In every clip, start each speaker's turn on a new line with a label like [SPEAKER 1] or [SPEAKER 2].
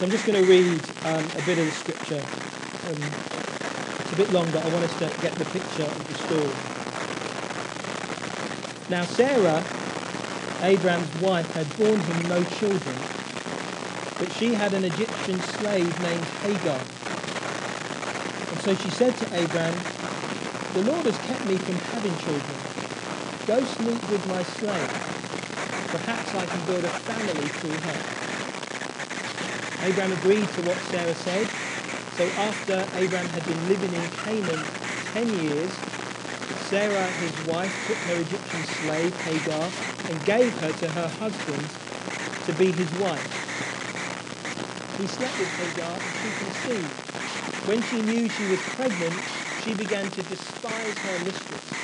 [SPEAKER 1] So I'm just going to read um, a bit of the scripture. Um, it's a bit long, but I want us to get the picture of the story. Now, Sarah, Abraham's wife, had borne him no children, but she had an Egyptian slave named Hagar. And so she said to Abraham, The Lord has kept me from having children. Go sleep with my slave. Perhaps I can build a family through her. Abraham agreed to what Sarah said. So after Abraham had been living in Canaan ten years, Sarah, his wife, took her Egyptian slave, Hagar, and gave her to her husband to be his wife. He slept with Hagar and she conceived. When she knew she was pregnant, she began to despise her mistress.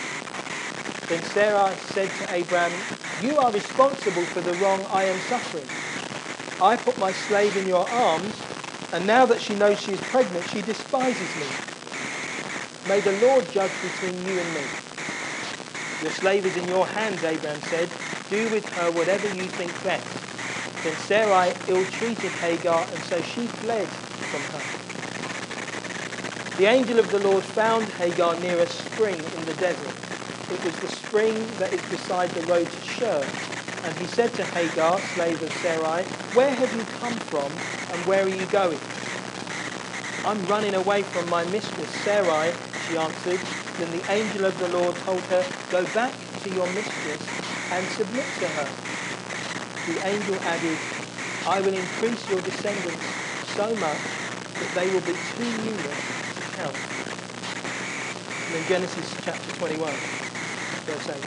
[SPEAKER 1] Then Sarah said to Abraham, You are responsible for the wrong I am suffering. I put my slave in your arms, and now that she knows she is pregnant, she despises me. May the Lord judge between you and me. Your slave is in your hands, Abraham said. Do with her whatever you think best. Then Sarai ill-treated Hagar, and so she fled from her. The angel of the Lord found Hagar near a spring in the desert. It was the spring that is beside the road to Shur, and he said to Hagar, slave of Sarai, Where have you come from and where are you going? I'm running away from my mistress Sarai, she answered. Then the angel of the Lord told her, Go back to your mistress and submit to her. The angel added, I will increase your descendants so much that they will be too numerous to count. And in Genesis chapter 21, verse 8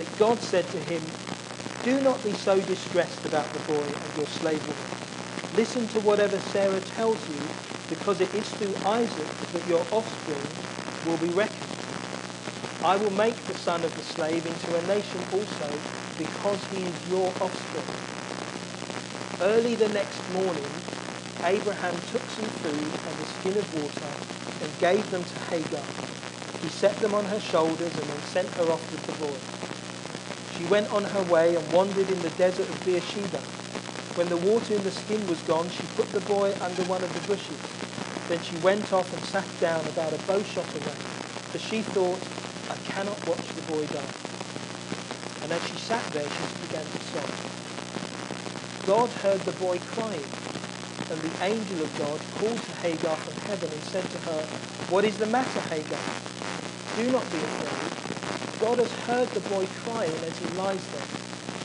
[SPEAKER 1] But God said to him, Do not be so distressed about the boy and your slave woman. Listen to whatever Sarah tells you, because it is through Isaac that your offspring will be reckoned. I will make the son of the slave into a nation also, because he is your offspring. Early the next morning, Abraham took some food and a skin of water and gave them to Hagar. He set them on her shoulders and then sent her off with the boy. She went on her way and wandered in the desert of Beersheba. When the water in the skin was gone, she put the boy under one of the bushes. Then she went off and sat down about a bowshot away, for she thought, I cannot watch the boy die. And as she sat there, she began to sob. God heard the boy crying, and the angel of God called to Hagar from heaven and said to her, What is the matter, Hagar? Do not be afraid. God has heard the boy crying as he lies there.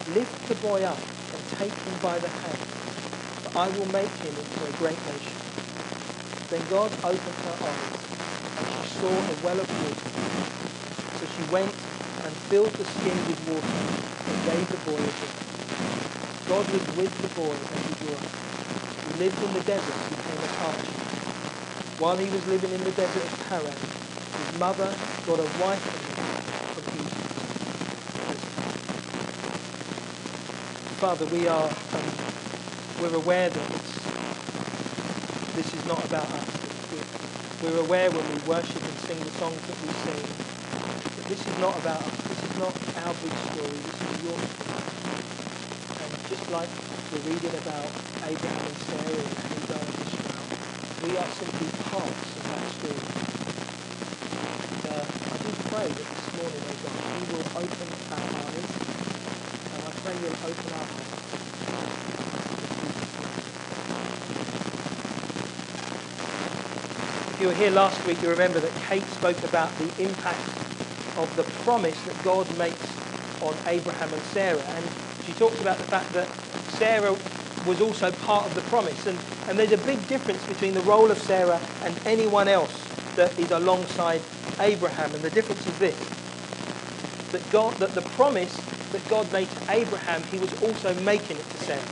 [SPEAKER 1] Lift the boy up and take him by the hand, for I will make him into a great nation. Then God opened her eyes, and she saw a well of water. So she went and filled the skin with water and gave the boy a drink. God was with the boy as he grew up. He lived in the desert and became a parched. While he was living in the desert of Paran, his mother got a wife Father, we are um, we're aware that this is not about us. We're aware when we worship and sing the songs that we sing that this is not about us. This is not our big story. This is your story. And just like we're reading about Abraham and Sarah and Hagar and Ishmael, we are simply parts of that story. And, uh, I do pray that this morning, oh God, you will open our eyes open our. If you were here last week, you remember that Kate spoke about the impact of the promise that God makes on Abraham and Sarah. And she talks about the fact that Sarah was also part of the promise. And, and there's a big difference between the role of Sarah and anyone else that is alongside Abraham. And the difference is this that God, that the promise that God made to Abraham, he was also making it to Sarah.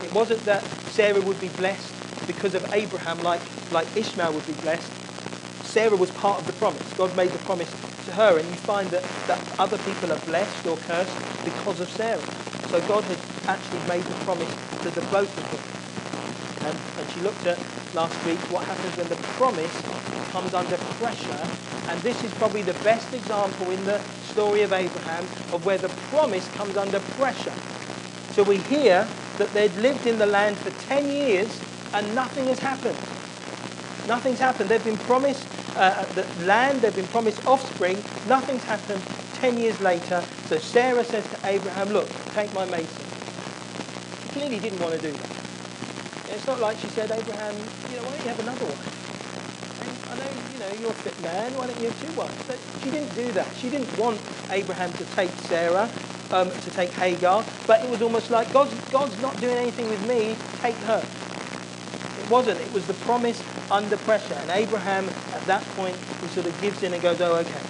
[SPEAKER 1] It wasn't that Sarah would be blessed because of Abraham, like, like Ishmael would be blessed. Sarah was part of the promise. God made the promise to her, and you find that, that other people are blessed or cursed because of Sarah. So God had actually made the promise to the both of them. And, and she looked at last week what happens when the promise comes under pressure. And this is probably the best example in the story of Abraham of where the promise comes under pressure. So we hear that they'd lived in the land for 10 years and nothing has happened. Nothing's happened. They've been promised uh, the land, they've been promised offspring. Nothing's happened. 10 years later, so Sarah says to Abraham, Look, take my. He clearly didn't want to do that. It's not like she said, Abraham, you know, why don't you have another one? Know, you know, you're a fit man, why don't you do wives? But she didn't do that. She didn't want Abraham to take Sarah, um, to take Hagar, but it was almost like, God's, God's not doing anything with me, take her. It wasn't. It was the promise under pressure. And Abraham, at that point, he sort of gives in and goes, oh, okay.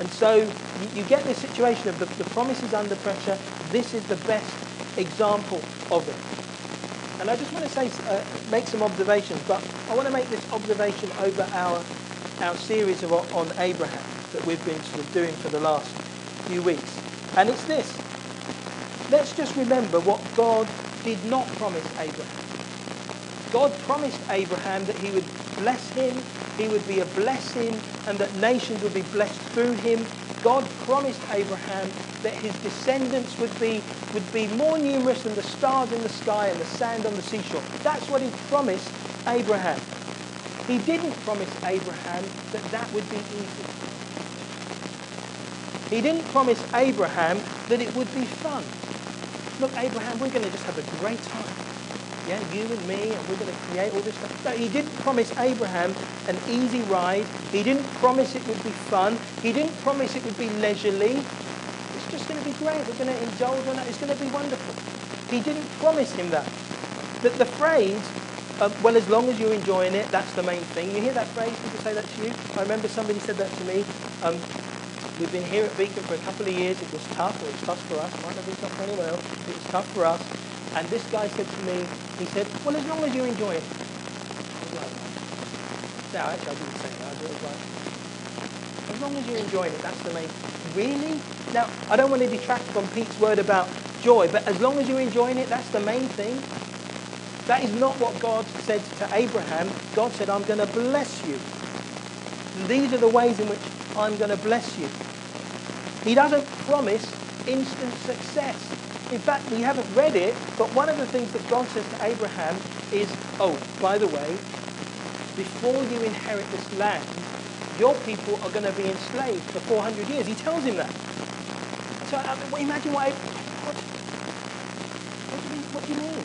[SPEAKER 1] And so you, you get this situation of the, the promise is under pressure. This is the best example of it. And I just want to say, uh, make some observations, but I want to make this observation over our, our series of, on Abraham that we've been sort of doing for the last few weeks. And it's this. Let's just remember what God did not promise Abraham. God promised Abraham that he would bless him, he would be a blessing, and that nations would be blessed through him. God promised Abraham that his descendants would be, would be more numerous than the stars in the sky and the sand on the seashore. That's what he promised Abraham. He didn't promise Abraham that that would be easy. He didn't promise Abraham that it would be fun. Look, Abraham, we're going to just have a great time. Yeah, you and me, and we're going to create all this stuff. No, he didn't promise Abraham an easy ride. He didn't promise it would be fun. He didn't promise it would be leisurely. It's just going to be great. We're going to indulge on that. It's going to be wonderful. He didn't promise him that. That the phrase, uh, well, as long as you're enjoying it, that's the main thing. You hear that phrase? People say that to you? I remember somebody said that to me. Um, we've been here at Beacon for a couple of years. It was tough. It was tough for us. Might not be tough for anyone else. It was tough for us. And this guy said to me, he said, well, as long as you enjoy it. I was like, no, actually, I didn't say that. I was like, as long as you're enjoying it, that's the main. Thing. Really? Now, I don't want to detract from Pete's word about joy, but as long as you're enjoying it, that's the main thing. That is not what God said to Abraham. God said, I'm going to bless you. These are the ways in which I'm going to bless you. He doesn't promise instant success. In fact, we haven't read it, but one of the things that God says to Abraham is, oh, by the way, before you inherit this land, your people are going to be enslaved for 400 years. He tells him that. So I mean, imagine what, what, what, do you, what do you mean?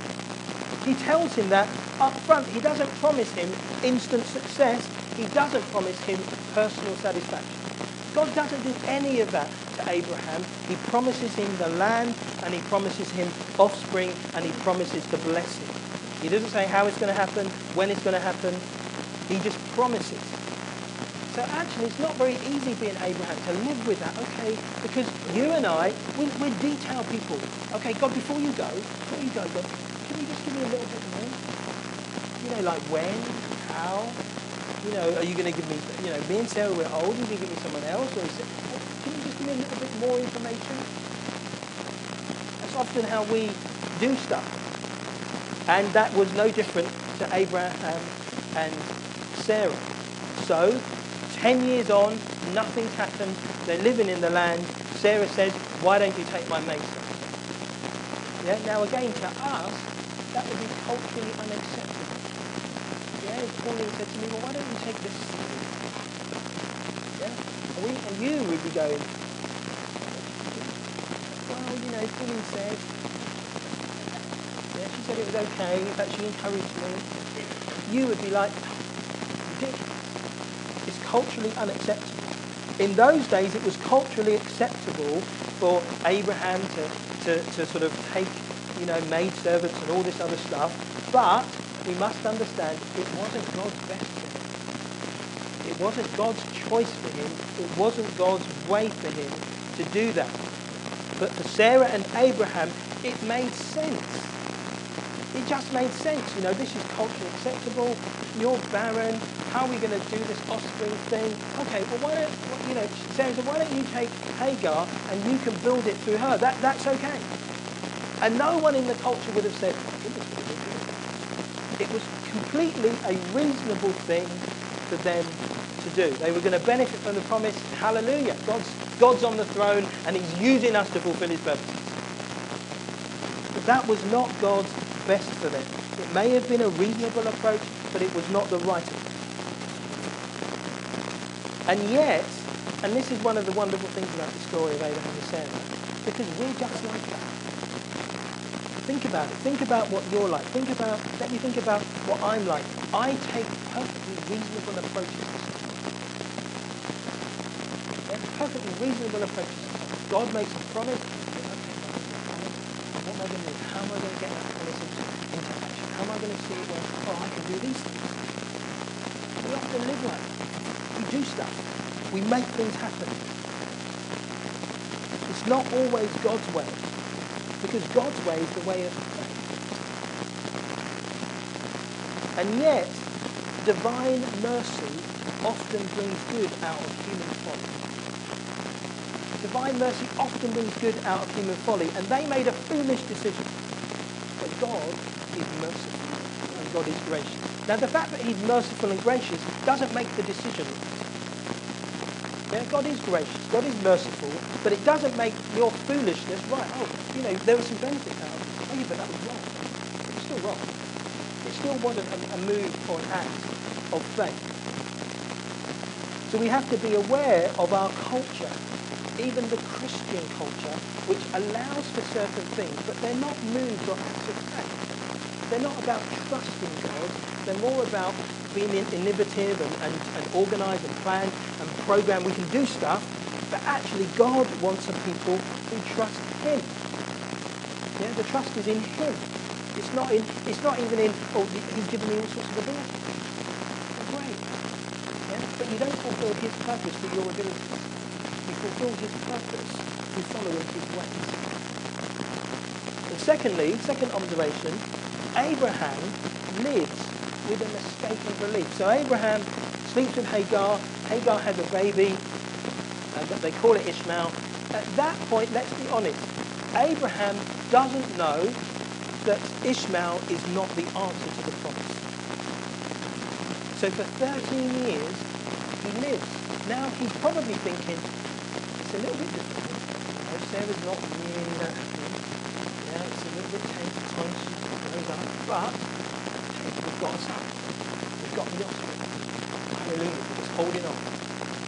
[SPEAKER 1] He tells him that up front. He doesn't promise him instant success. He doesn't promise him personal satisfaction. God doesn't do any of that to Abraham. He promises him the land and he promises him offspring and he promises to bless him. He doesn't say how it's going to happen, when it's going to happen. He just promises. So actually, it's not very easy being Abraham to live with that, okay? Because you and I, we're, we're detail people. Okay, God, before you go, before you go, God, can you just give me a little bit more? You know, like when, how, you know, are you going to give me, you know, me and Sarah, we're old, are you going to give me someone else? Or is it, can you just give me a little bit more information? That's often how we do stuff. And that was no different to Abraham and Sarah. So, 10 years on, nothing's happened. They're living in the land. Sarah says, why don't you take my maidservant? Yeah, now again, to us, that would be culturally unacceptable. If Pauline said to me, well, why don't you take this Yeah? And, we, and you would be going, well, you know, Pauline said, yeah, she said it was okay, in fact, she encouraged me. You would be like, ridiculous. It's culturally unacceptable. In those days, it was culturally acceptable for Abraham to, to, to sort of take, you know, maidservants and all this other stuff, but we must understand it wasn't God's best for him. It wasn't God's choice for him. It wasn't God's way for him to do that. But for Sarah and Abraham, it made sense. it just made sense. You know, this is culturally acceptable. You're barren. How are we going to do this offspring thing? Okay, well, why don't, you know, Sarah said, why don't you take Hagar and you can build it through her? That, that's okay. And no one in the culture would have said, it was completely a reasonable thing for them to do. They were going to benefit from the promise. Hallelujah. God's, God's on the throne and he's using us to fulfill his purposes. But that was not God's best for them. It may have been a reasonable approach, but it was not the right approach. And yet, and this is one of the wonderful things about the story of Abraham and Sarah, because we're just like that. Think about it. Think about what you're like. Think about, let me think about what I'm like. I take perfectly reasonable approaches. Yeah, perfectly reasonable approaches. God makes a promise. What am I going to do? How am I going to get that promise into, action? How am I going to see it where, oh, I can do these things? We have to live like that. We do stuff. We make things happen. It's not always God's way. Because God's way is the way of faith. And yet, divine mercy often brings good out of human folly. Divine mercy often brings good out of human folly. And they made a foolish decision. But God is merciful and God is gracious. Now, the fact that he's merciful and gracious doesn't make the decision yeah, God is gracious, God is merciful, but it doesn't make your foolishness right. Oh, you know, there was some benefit out of it. Oh, yeah, but that was wrong. It was still wrong. It still wasn't a, a move or an act of faith. So we have to be aware of our culture, even the Christian culture, which allows for certain things, but they're not moves or acts of faith. They're not about trusting God. They're more about being innovative and, and, and organized and planned and program. We can do stuff, but actually God wants a people who trust Him. Yeah, the trust is in Him. It's not in. It's not even in. Oh, He's given me all sorts of abilities. Great. Yeah, but you don't fulfil His purpose with your abilities. You fulfil His purpose through following His ways. And secondly, second observation, Abraham lives with a mistaken belief. So Abraham sleeps with Hagar. Hagar has a baby. Uh, they call it Ishmael. At that point, let's be honest, Abraham doesn't know that Ishmael is not the answer to the promise. So for 13 years, he lives. Now he's probably thinking, it's a little bit difficult. You Sarah's not really that happy. Yeah, it's a little bit tense at. She up. But We've got a son. We've got the offspring. Just holding on.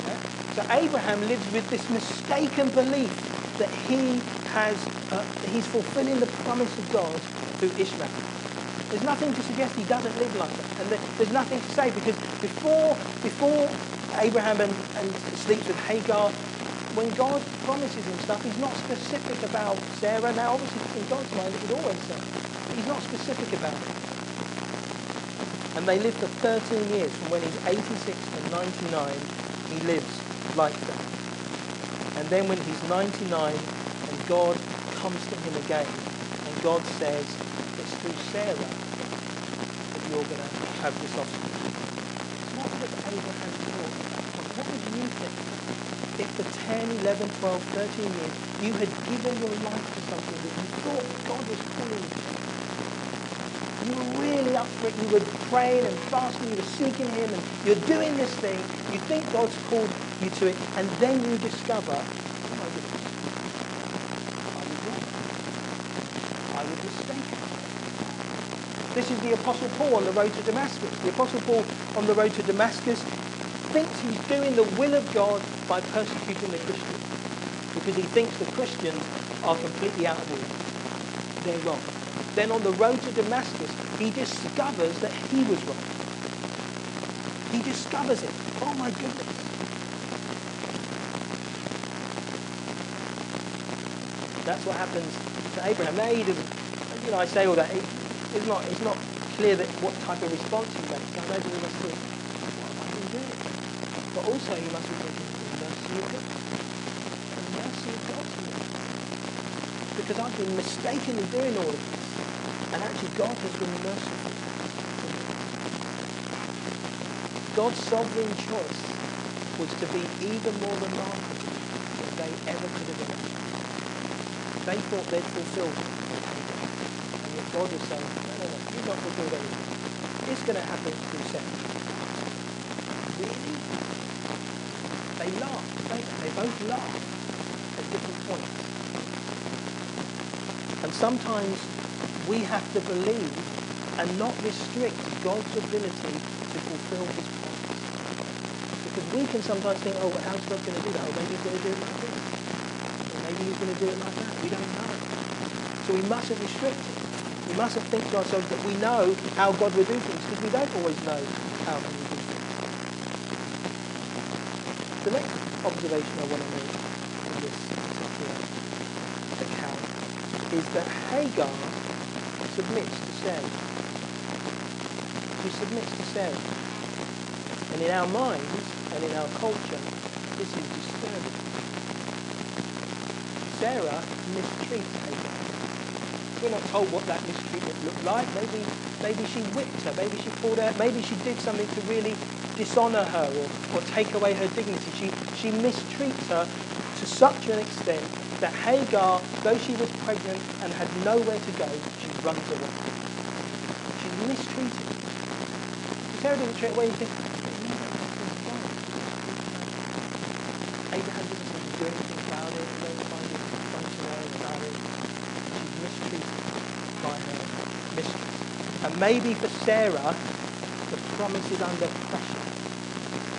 [SPEAKER 1] Yeah? So Abraham lives with this mistaken belief that he has, uh, he's fulfilling the promise of God through Ishmael. There's nothing to suggest he doesn't live like that. And there's nothing to say because before, before Abraham and, and sleeps with Hagar, when God promises him stuff, he's not specific about Sarah. Now, obviously, in God's mind, it was always Sarah. He's not specific about it. And they live for 13 years. From when he's 86 to 99, he lives like that. And then when he's 99 and God comes to him again, and God says, it's through Sarah that you're going to have this offspring. It's not was Abraham thought What would you think if for 10, 11, 12, 13 years you had given your life to something that you thought God was calling you you were really up for it, you were praying and fasting, you were seeking him, and you're doing this thing, you think God's called you to it, and then you discover, oh my goodness, I was wrong. I was mistaken. This is the Apostle Paul on the road to Damascus. The Apostle Paul on the road to Damascus thinks he's doing the will of God by persecuting the Christians because he thinks the Christians are completely out of order. They're wrong. Then on the road to Damascus, he discovers that he was wrong. He discovers it. Oh my goodness. That's what happens to Abraham. Now he doesn't, you know, I say all that. it's, not, it's not clear that what type of response he makes. I imagine he must think, what have I doing? But also he must be thinking, the mercy of God. The mercy of God to me. Because I've been mistakenly doing all of this. And actually, God has been merciful. God's sovereign choice was to be even more remarkable than they ever could have imagined. They thought they'd fulfilled it. And yet God was saying, no, no, no, you've not fulfilled anything. It's going to happen through Seth. Really? They laughed, they? They both laughed at different points. And sometimes we have to believe and not restrict God's ability to fulfill his promise. Because we can sometimes think, oh, well, how's God going to do oh, that? Or maybe he's going to do it like this. Or maybe he's going to do it like that. We don't know. So we mustn't restrict it. We mustn't think to ourselves that we know how God will do things because we don't always know how he will do things. The next observation I want to make in this account is that Hagar submits to Sarah. She submits to Sarah. And in our minds and in our culture, this is disturbing. Sarah mistreats Hagar. We're not told what that mistreatment looked like. Maybe, maybe she whipped her. Maybe she pulled her. Maybe she did something to really dishonor her or, or take away her dignity. She, she mistreats her to such an extent that Hagar, though she was pregnant and had nowhere to go, she runs away. She's mistreated. Sarah didn't straight away think, Abraham it. She's mistreated by her. And maybe for Sarah, the promise is under pressure.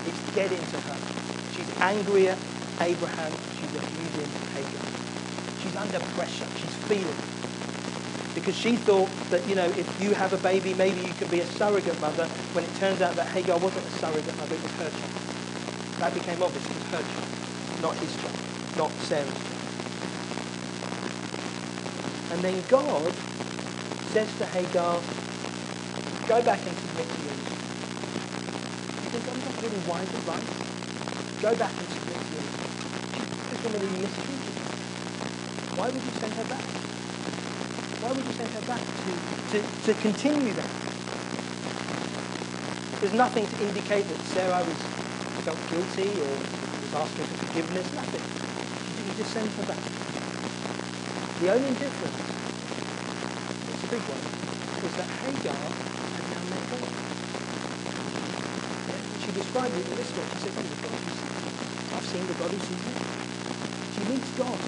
[SPEAKER 1] It's getting to her. She's angry at Abraham. She's abusing Hagar. She's under pressure. She's feeling. Because she thought that, you know, if you have a baby, maybe you can be a surrogate mother, when it turns out that Hagar wasn't a surrogate mother, it was her child. That became obvious. It was her child, not his child, not Sarah's child. And then God says to Hagar, go back and submit to your. You think I'm not really wise right? Go back and submit to leader. She's going to be mistreated. Why would you send her back? Why would you send her back to, to, to continue that? There's nothing to indicate that Sarah was felt guilty or was asking for forgiveness. Nothing. You just send her back. The only difference, it's a big one, is that Hagar had now met God. She described it in this way. She said, "Oh, the God who. I've seen the God who sees me. She meets God.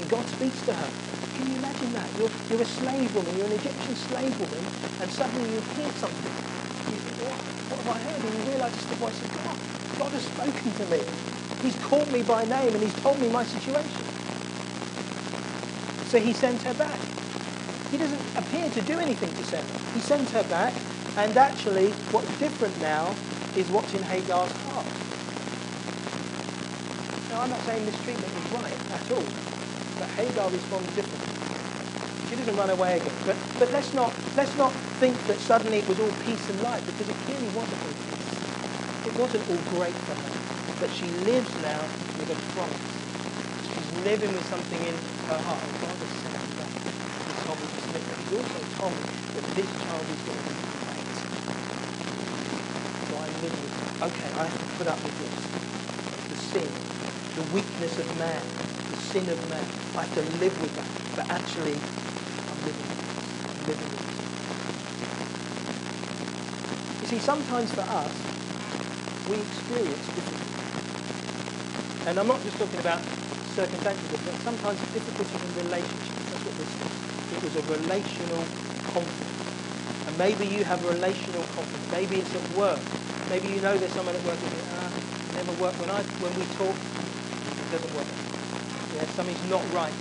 [SPEAKER 1] And God speaks to her. Can you imagine that? You're, you're a slave woman, you're an Egyptian slave woman, and suddenly you hear something. You think, what, what have I heard? And you realise it's the voice of God. God has spoken to me. He's called me by name and he's told me my situation. So he sent her back. He doesn't appear to do anything to Sarah. He sent her back, and actually, what's different now is what's in Hagar's heart. Now, I'm not saying this treatment is right at all, but Hagar responds differently. She doesn't run away again. But, but let's, not, let's not think that suddenly it was all peace and light, because it clearly wasn't all peace. It wasn't all great for her. But she lives now with a promise. She's living with something in her heart. And God has sent her back. Me to but also told me that this child is going to be great. So I live with it. Okay, I have to put up with this. The sin, the weakness of man, the sin of man. I have to live with that. But actually, living. Living. You see, sometimes for us, we experience difficulty. And I'm not just talking about circumstances, but sometimes difficulty in relationships. That's what this is. It was a relational conflict. And maybe you have a relational conflict. Maybe it's at work. Maybe you know there's someone at work who thinks, ah, never work. When I when we talk, it doesn't work. Yeah, something's not right.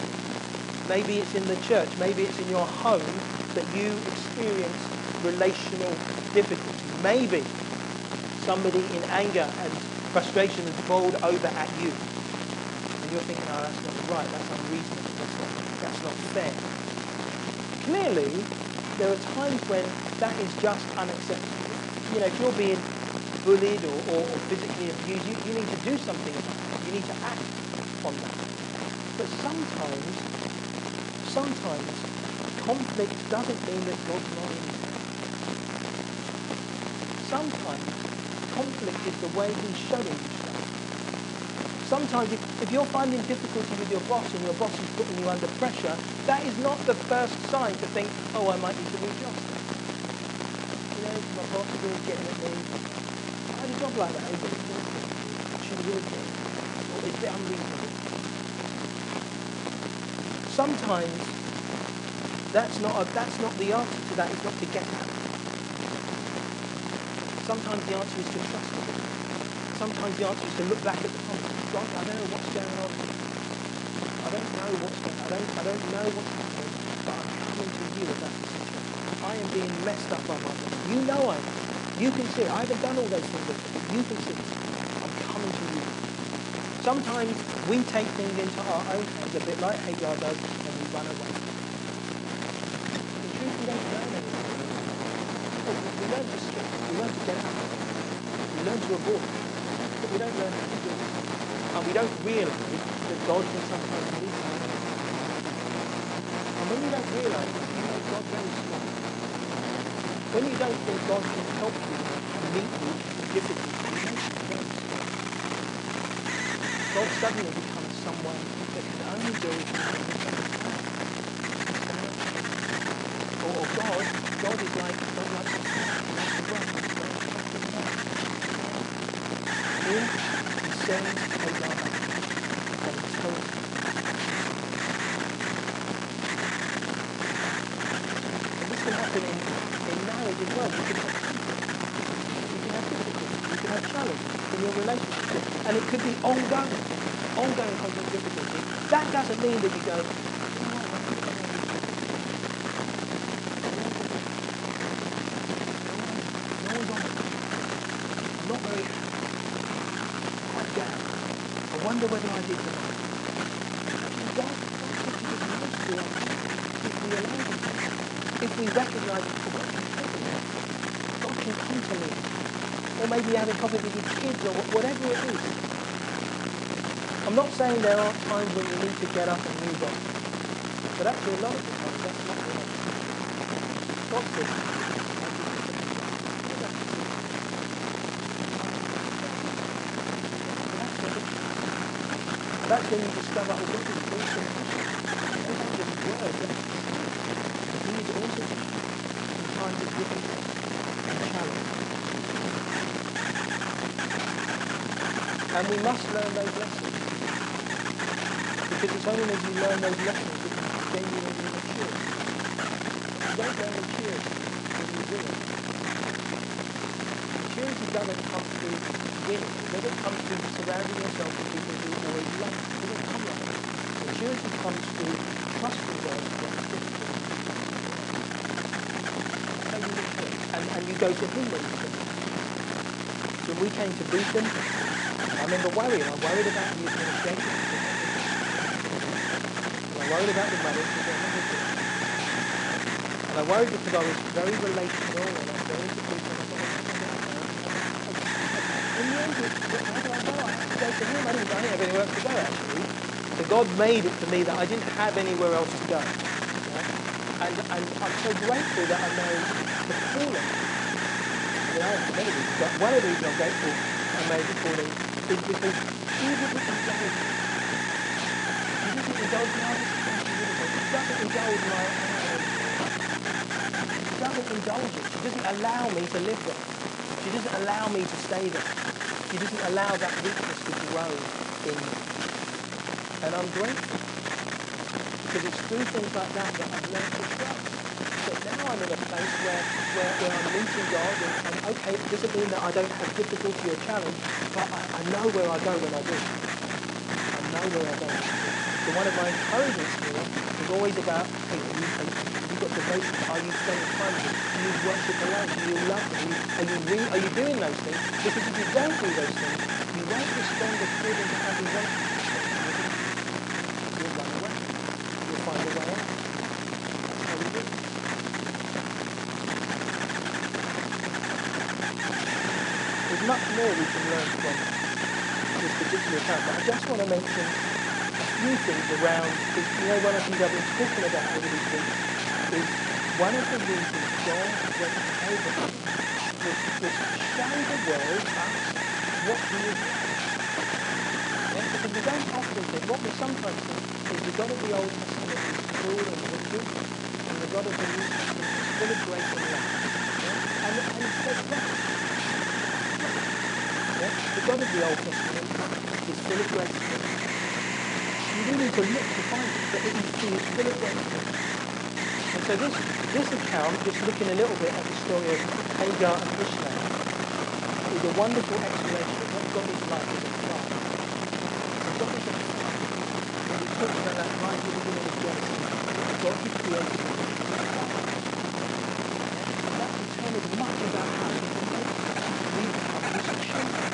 [SPEAKER 1] Maybe it's in the church. Maybe it's in your home that you experience relational difficulty. Maybe somebody in anger and frustration has boiled over at you. And you're thinking, oh, that's not right, that's unreasonable, that's not, that's not fair. Clearly, there are times when that is just unacceptable. You know, if you're being bullied or, or, or physically abused, you, you need to do something about that. You need to act on that. But sometimes, sometimes conflict doesn't mean that God's not in. Sometimes conflict is the way he's showing stuff. Sometimes if, if you're finding difficulty with your boss and your boss is putting you under pressure, that is not the first sign to think, oh, I might need to readjust. You know, my boss is getting at me. I had a job like that. She was always getting it's a bit unreasonable. Sometimes that's not, a, that's not the answer to that. It's not to get at. Sometimes the answer is to trust Him. Sometimes the answer is to look back at the past. God, I don't know what's going on. I don't know what's going on. I don't, I don't know what's happening, but I'm coming to you about the situation. I am being messed up by my God. You know I am. You can see it. I haven't done all those things, you can see it. I'm coming to you. Sometimes we take things into our own hands, a bit like Hagar does, and we run away. In truth, we don't learn anything. We learn to skip. We learn to get out. We learn to avoid. But we don't learn how to do it. And we don't realise that God can sometimes lead us. And when you don't realise that, you know God very small. When you don't think God can help you meet you know God. God suddenly becomes someone that can only do or, God, God is like, God like a like a brother. Here, he sends Hagar and he tells her. And this can happen in, in marriage as well. You can have conflict. You can have difficulty. You can have challenge in your relationship. And it could be ongoing. Ongoing conflict difficulty. That doesn't mean that you go, "Oh, I think I'm no one's on it. I'm not very quite down. I wonder whether I did the right. If we recognise it, me. God can me. Or maybe having conflict with your kids or wh- whatever it is. I'm not saying there aren't times when you need to get up and move on. But actually, a lot of the time, that's not the answer. God says, That's when you discover oh, God is also It's not just word. He is in times of difficulty and challenge. And we must learn those lessons. Because it's only as you learn those lessons that you genuinely mature. You don't learn maturity when you it. Maturity doesn't come through winning. It doesn't come through surrounding yourself with people who always love you. It doesn't come like that. Maturity comes through trusting when it's difficult. That's how you mature. And, and you go to Him when. So when we came to Beacon, I remember worrying. I worried about the administration. I worried about the money because I did. And I worried because I was very relational and I was very people. And I thought, in the end, how do I go? I had to him. I didn't, have anywhere else to go, actually. So God made it for me that I didn't have anywhere else to go. Right? And, and I'm so grateful that I know the calling. Have many reasons, but one of the reasons I'm grateful I made the calling is because he didn't indulge. He didn't indulge my He doesn't indulge it. She doesn't allow me to live there. She doesn't allow me to stay there. She doesn't allow that weakness to grow in me. And I'm grateful. Because it's through things like that that I've learned to trust. But now I'm in a place where, where, where I'm meeting God and, and okay, it doesn't mean that I don't have difficulty or challenge, but I, I know where I go when I do. I know where I go. So one of my encouragements here is always about, hey, you, are you, have you got devotion? Are you spending time with? Do you worship alone? Do you love him? Are you, re- are you doing those things? Because if you don't do those things, you won't respond according to how you to respond. You'll run away. You'll find a way out. That's how do. There's much more we can learn from this particular account, but I just want to mention few things around, because, you know, one of the things I've been talking about over these weeks is one of the reasons God went to Abraham was, to show the world what he is like. Yeah, because we don't often think, what we sometimes think is the God of the Old Testament is cruel and wicked, and the God of the New Testament is full of grace and love. Yeah? And, and there's that. Yeah? The God of the Old Testament is full of grace and love. You really need to look to find it, but is, is and so this, this account, just looking a little bit at the story of Hagar and Ishmael, is a wonderful explanation of what God is like as a father. And God is a father. Talked about that right at the beginning of Genesis. God created us. And that determines much about how he can make us. We become his children.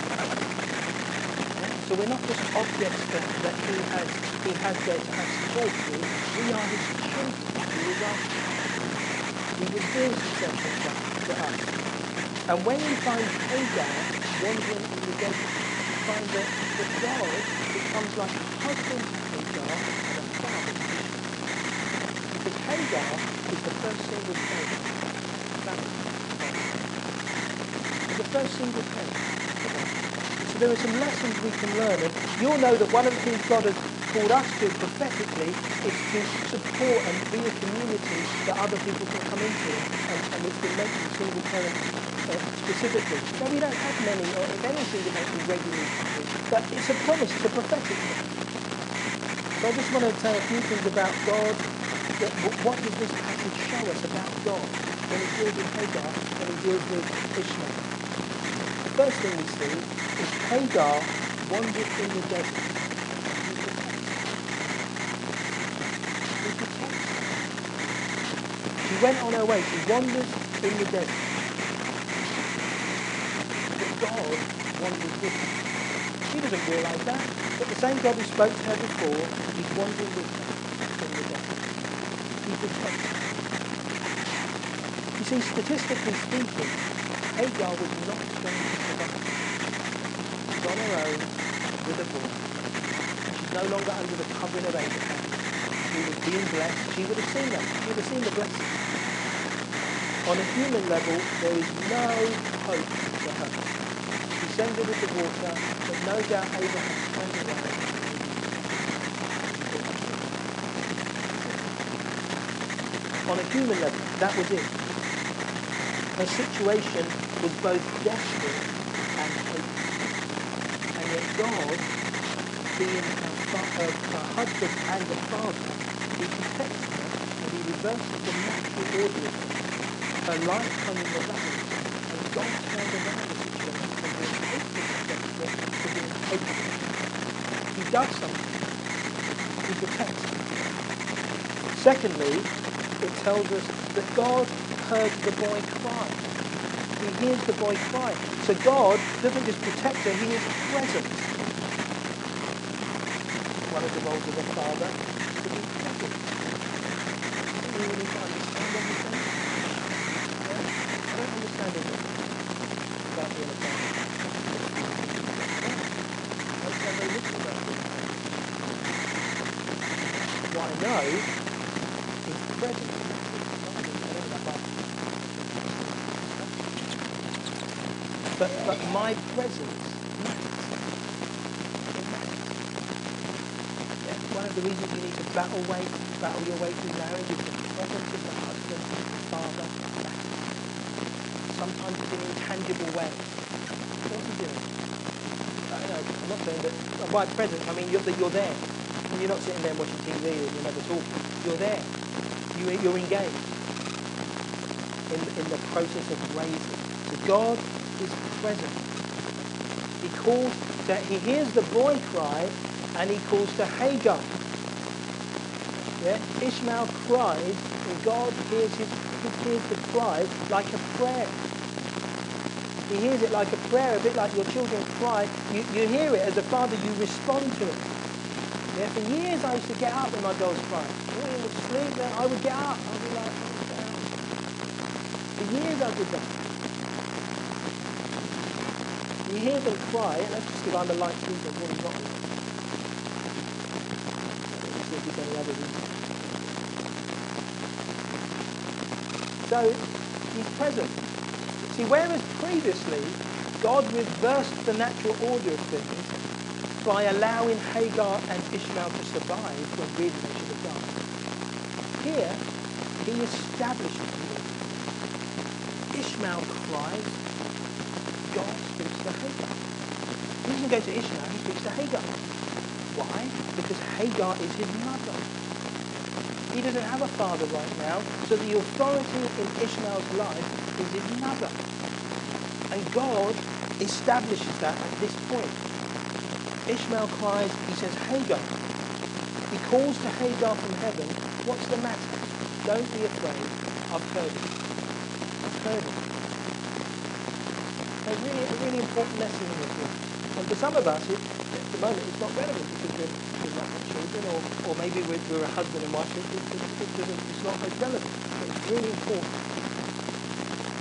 [SPEAKER 1] So we're not just objects that, that he has he has there to have support with. We are his children. He is our. He reveals himself to us. And when we find Hagar wandering in the desert, we find that, the God becomes like a husband to Hagar and a father to. Because Hagar is the first single parent. The first single parent. There are some lessons we can learn. And you'll know that one of the things God has called us to prophetically is to support and be a community that other people can come into. And, and it's been mentioned single parents uh, specifically. Now we don't have many, or if any single parents regularly, but it's a promise, it's a prophetic thing. So I just want to say a few things about God. That, what does this passage show us about God when he deals with Hagar, when he deals with Ishmael? First thing we see is Hagar wandered in the desert. She went on her way. She wandered in the desert. But God wandered with her. She doesn't realise that. But the same God who spoke to her before is wandering with her in the desert. He protects her. You see, statistically speaking, Hagar was not going on her own with a boy. She's no longer under the covering of Abraham. She was being blessed. She would have seen that. She would have seen the blessing. On a human level, there is no hope for her. She sends her with the water, but no doubt Abraham turned around. On a human level, that was it. Her situation was both desperate and hopeless. And yet God, being her, her husband and a father, he protects her and he reverses the natural order of her. Her life the balance, and God turned around the situation from being hopeless to being. He does something. He protects her. Secondly, it tells us that God heard the boy cry. He hears the boy cry. So God doesn't just protect her, he is present. Of the roles of a father to be present. Really everything. I don't understand it about being a father. I understand very little about it. What I know is present. But, but my presence matters. It matters. Yeah, one of the reason you need to battle way, battle your way through marriage is the presence of the husband, the father. Sometimes in an intangible way. What are you doing? I know, I'm not saying that by presence I mean you're, that you're there. You're not sitting there watching TV or you're never talking. You're there. You, you're engaged in, in the process of raising. So God is present. He calls that he hears the boy cry and he calls to Hagar. Yeah? Ishmael cries and God hears his he hears the cry like a prayer. He hears it like a prayer, a bit like your children cry. You, you hear it as a father, you respond to it. Yeah, for years I used to get up when my girls cried. They would sleep, then I would get up. I'd be like, oh. For years I did that. You hear them cry, and that's just because I'm a light sleeper, really not light. Let's see if there's any other reason. So he's present. See, whereas previously God reversed the natural order of things by allowing Hagar and Ishmael to survive when really they should have died. Here, he establishes the. Ishmael cries, God speaks to Hagar. He doesn't go to Ishmael, he speaks to Hagar. Why? Because Hagar is his mother. He doesn't have a father right now, so the authority in Ishmael's life is his mother. And God establishes that at this point. Ishmael cries, he says, Hagar. He calls to Hagar from heaven, what's the matter? Don't be afraid, I've heard it. I've heard it. A really, a really important lesson in this one. And for some of us, it, moment, it's not relevant because we're, we're not got children, or, or maybe we're, we're a husband and wife. It, it, it, it's not as relevant. But it's really important.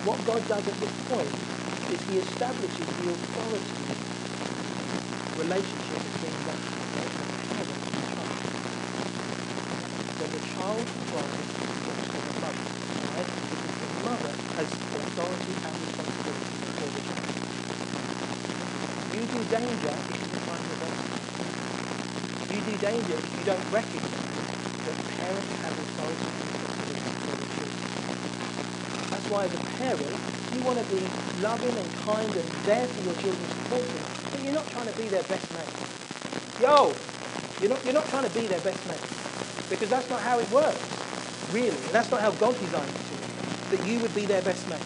[SPEAKER 1] What God does at this point is he establishes the authority relationship between the parent and the child. When the child the mother, right? Because the mother has authority and responsibility for the child. Do danger if you find your best. You do danger if you don't recognize that parents have authority for the children. That's why as a parent, you want to be loving and kind and there for your children, support but you're not trying to be their best mate. Yo, you're not, you're not trying to be their best mate because that's not how it works, really. And that's not how God designed it that you would be their best mate.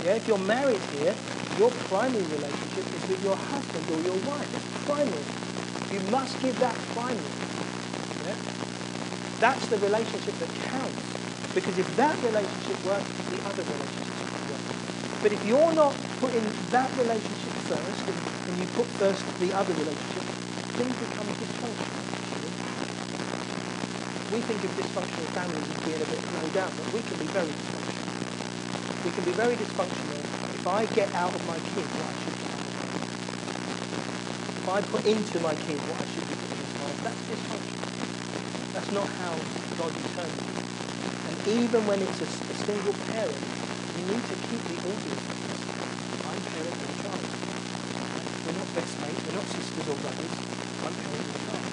[SPEAKER 1] Yeah, if you're married here, your primary relationship is with your husband or your wife. It's primary. You must give that primary. Yeah? That's the relationship that counts. Because if that relationship works, the other relationship will work. But if you're not putting that relationship first, and, and you put first the other relationship, things become dysfunctional. We think of dysfunctional families as being a bit low down, but we can be very dysfunctional. We can be very dysfunctional if I get out of my kid what I should get out of my kid. If I put into my kid what I should be putting into my that's dysfunctional. That's not how God determines it. And even when it's a, a single parent, you need to keep the order. I'm parent and child. We're not best mates, we're not sisters or brothers. I'm parent and child.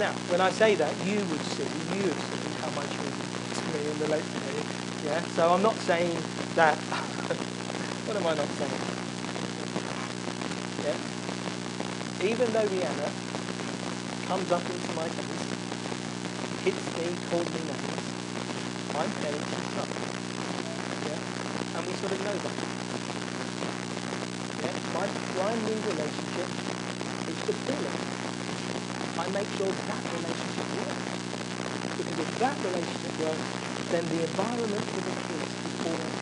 [SPEAKER 1] Now, when I say that, you would see, you would see how children talk to me and relate to me. Yeah, so I'm not saying that. what am I not saying? Yeah. Even though Rihanna comes up into my face, hits me, calls me names, I'm parent and child. Yeah, and we sort of know that. Yeah, my primary relationship is the parent. I make sure that relationship works. Because if that relationship works, then the environment for the kids is all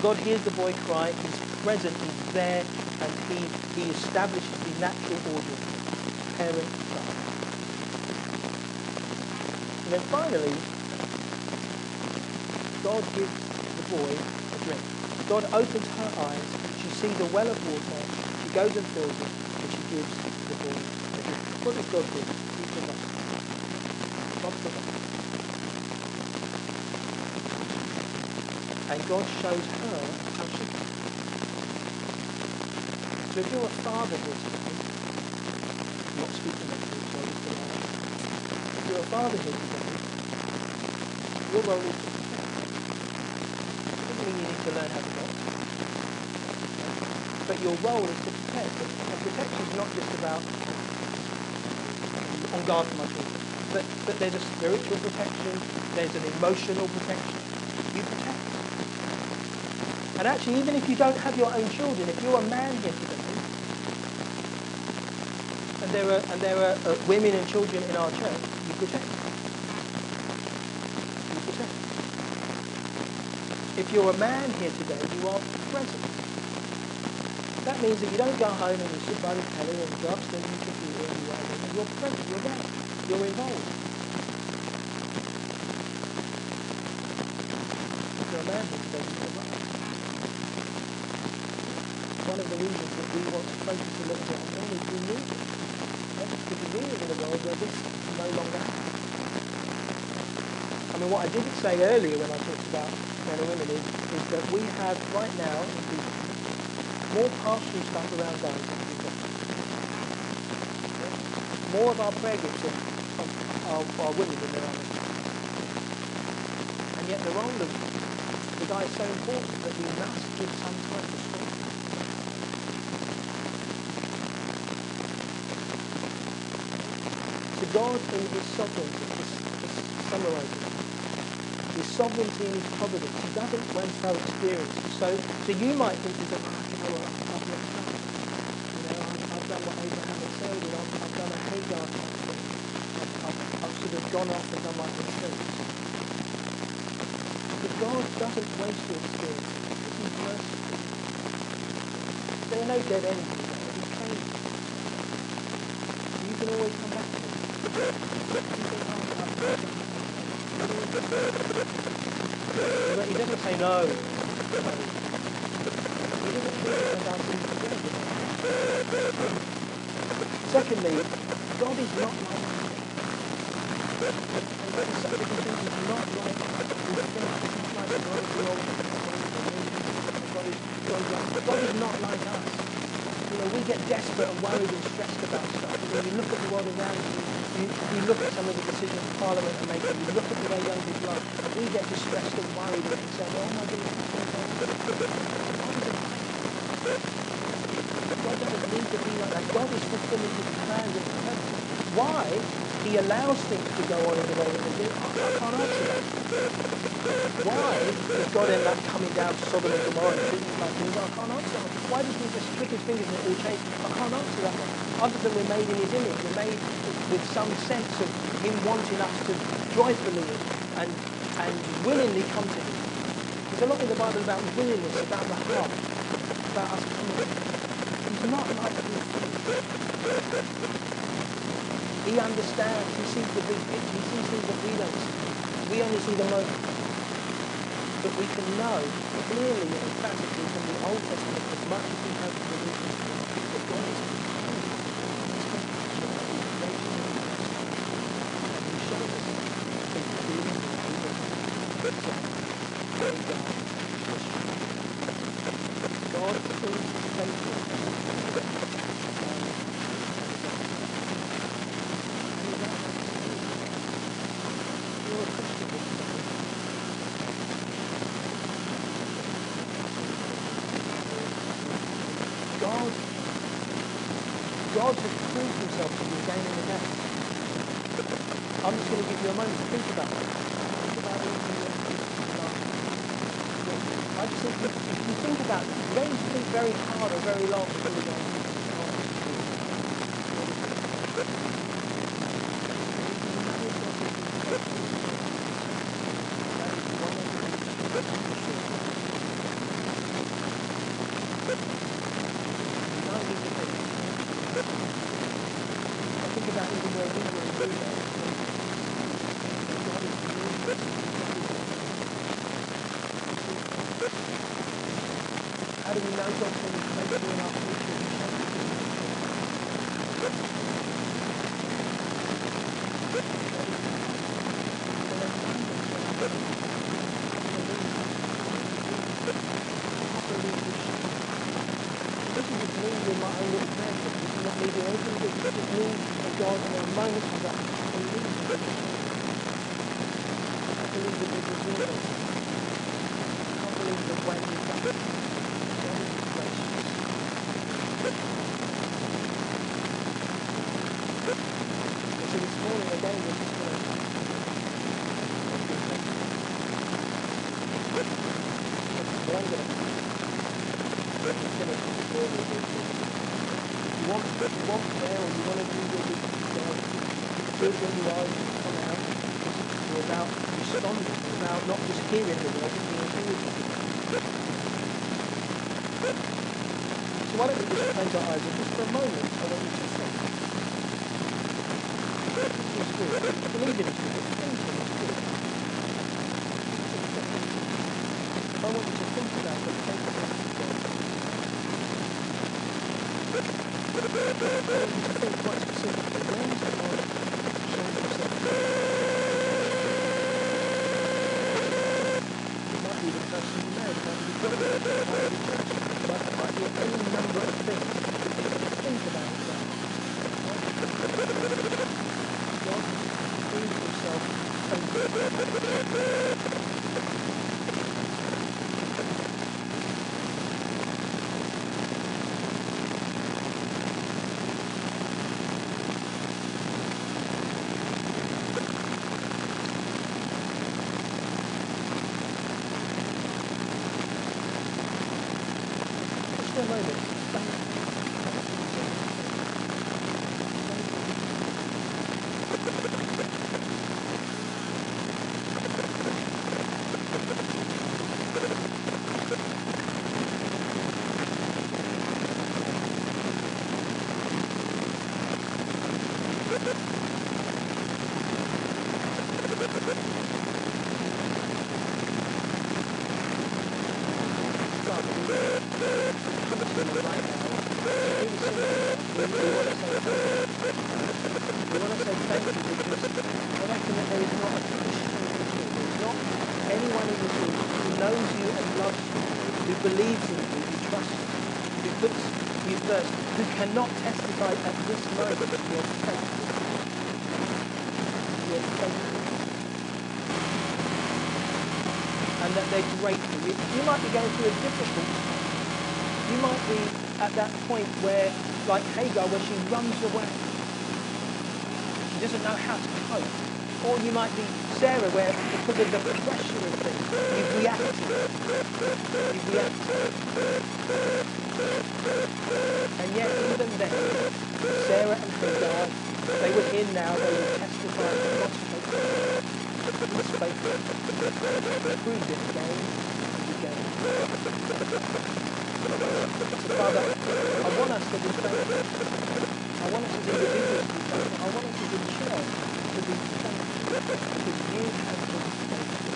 [SPEAKER 1] God hears the boy cry, he's present, he's there, and he, he establishes the natural order parent, child. And then finally, God gives the boy a drink. God opens her eyes, she sees a well of water, she goes and fills it, and she gives the boy a drink. What does God do? He provides. God provides. God shows her how she can. So if you're a father here today, I'm not speaking of you, so just allow If you're a father here today, your role is to protect. Doesn't mean you need to learn how to box. But your role is to protect. And protection is not just about on guard for my children. But, but there's a spiritual protection, there's an emotional protection. You protect. And actually, even if you don't have your own children, if you're a man here today, and there are, and there are uh, women and children in our church, you protect. You protect. If you're a man here today, you are present. That means that you don't go home and you sit by the telly and go upstairs on the computer and you whatever. You're present. You're there. You're involved. If you're a man here today. One of the reasons that we want to focus a little bit on men is we need? Because we live in a world where this no longer. I mean, what I didn't say earlier when I talked about men and women is, is that we have right now more pastoral stuff around guys than we've got. More of our prayer groups are, are, are women than there are men. And yet the role of the guy is so important that we must give some time to strength. To God and his sovereignty, is, is summarizing his sovereignty and his providence. He doesn't waste our experience. So, so you might think, oh, you ah, know what, I've, up. You know, I've, I've done what Abraham had said, and I've, I've done a Hagar type thing. I've, I've, sort of gone off and done my thing. But God doesn't waste your experience. He's merciful. There are no dead ends. You. You can always come back to. He doesn't say no. Secondly, God is not like, God is not like us. We get desperate and worried and stressed about stuff. When you look at the world around you, you, you look at some of the decisions Parliament are making, you look at the way young people are, we get distressed and worried and concerned, oh my goodness. God does it need to be like that. God is fulfilling his plans and purposes. Why he allows things to go on in the way that they do, I can't answer that. Why does God end up coming down to Sodom and Gomorrah and like things? I can't answer that. Why does he just click his fingers and it all change? I can't answer that one. Other than we're made in his image, we're made with some sense of him wanting us to joyfully and, and willingly come to him. There's a lot in the Bible about willingness, about the heart, about us coming. He's not like these. He understands. He sees the big picture. He sees things that we don't see. We only see the moment. But we can know clearly and emphatically from the Old Testament as much as we have from the New Testament How do we know God's when you are, out. You're about responding. You're about not just hearing the word, but being. So why don't we just close our eyes just for a moment, I want you to think. His Spirit. Believe in His Spirit. Think in His Spirit. I want you to think about the faithfulness of God. I want you to think quite specifically, when has God shown himself? But it might be any number of things. Think about that. God proves himself faithful. Just for a moment. Thank God, we come to you right now. Really simple. We, we want to say thank you. We want to say thank you because I reckon that there is not a Christian in this room, there is not anyone in this room who knows you and loves you, who believes in you, who trusts you, who puts you first, who cannot testify at this moment of your faithfulness. Your faithfulness. and that they're grateful. You, you might be going through a difficult time. You might be at that point where, like Hagar, where she runs away. She doesn't know how to cope. Or you might be Sarah, where because of the pressure of things, you've reacted. You've reacted. And yet, even then, Sarah and Hagar, they were here now, they will testify to God's faithfulness. He's faithful. Proves it again and again. So Father, I want us to be faithful. I want us as individuals to be faithful. I want us as a church to be faithful because you have been faithful.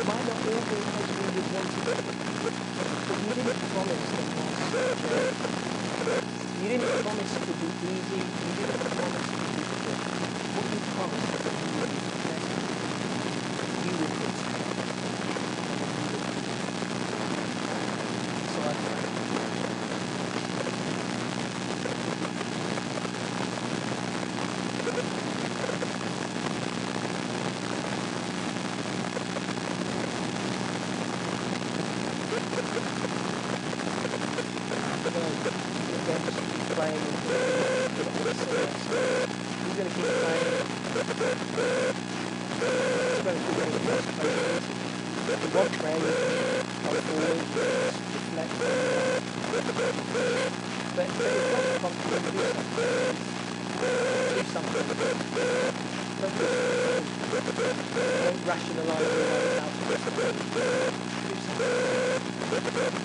[SPEAKER 1] It might not all be as we would want it to be, didn't promise the church. You didn't promise to be easy. You didn't promise to be good. What you promised is that you would protect you would protect So I thank you. We're going to we're going to keep praying until the answer yes. We're going to keep praying. We're going to keep praying for God's faithfulness. In one prayer, you can come forward, just reflect. But, but if God prompts you to do something, do something. Don't rationalise your. Best, best.